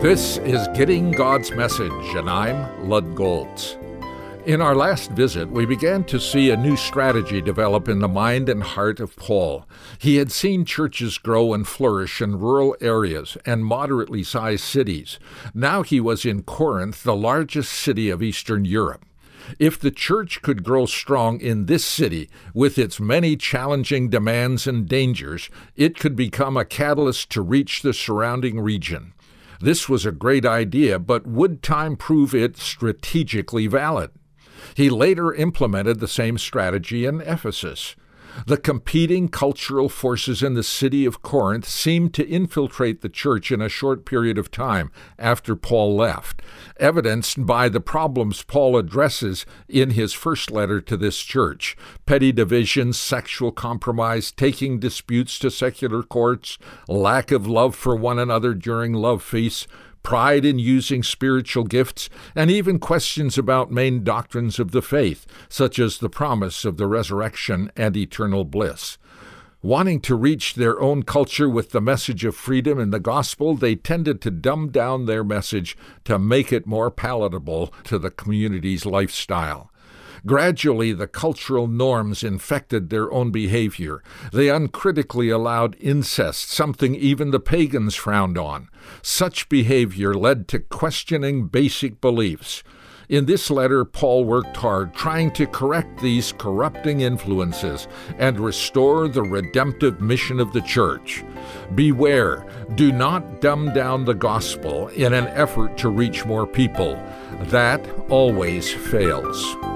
This is Getting God's Message, and I'm Lud Golz. In our last visit, we began to see a new strategy develop in the mind and heart of Paul. He had seen churches grow and flourish in rural areas and moderately sized cities. Now he was in Corinth, the largest city of Eastern Europe. If the church could grow strong in this city with its many challenging demands and dangers, it could become a catalyst to reach the surrounding region. This was a great idea, but would time prove it strategically valid? He later implemented the same strategy in Ephesus. The competing cultural forces in the city of Corinth seemed to infiltrate the church in a short period of time after Paul left, evidenced by the problems Paul addresses in his first letter to this church. Petty divisions, sexual compromise, taking disputes to secular courts, lack of love for one another during love feasts pride in using spiritual gifts, and even questions about main doctrines of the faith, such as the promise of the resurrection and eternal bliss. Wanting to reach their own culture with the message of freedom in the gospel, they tended to dumb down their message to make it more palatable to the community's lifestyle. Gradually, the cultural norms infected their own behavior. They uncritically allowed incest, something even the pagans frowned on. Such behavior led to questioning basic beliefs. In this letter, Paul worked hard trying to correct these corrupting influences and restore the redemptive mission of the church. Beware, do not dumb down the gospel in an effort to reach more people. That always fails.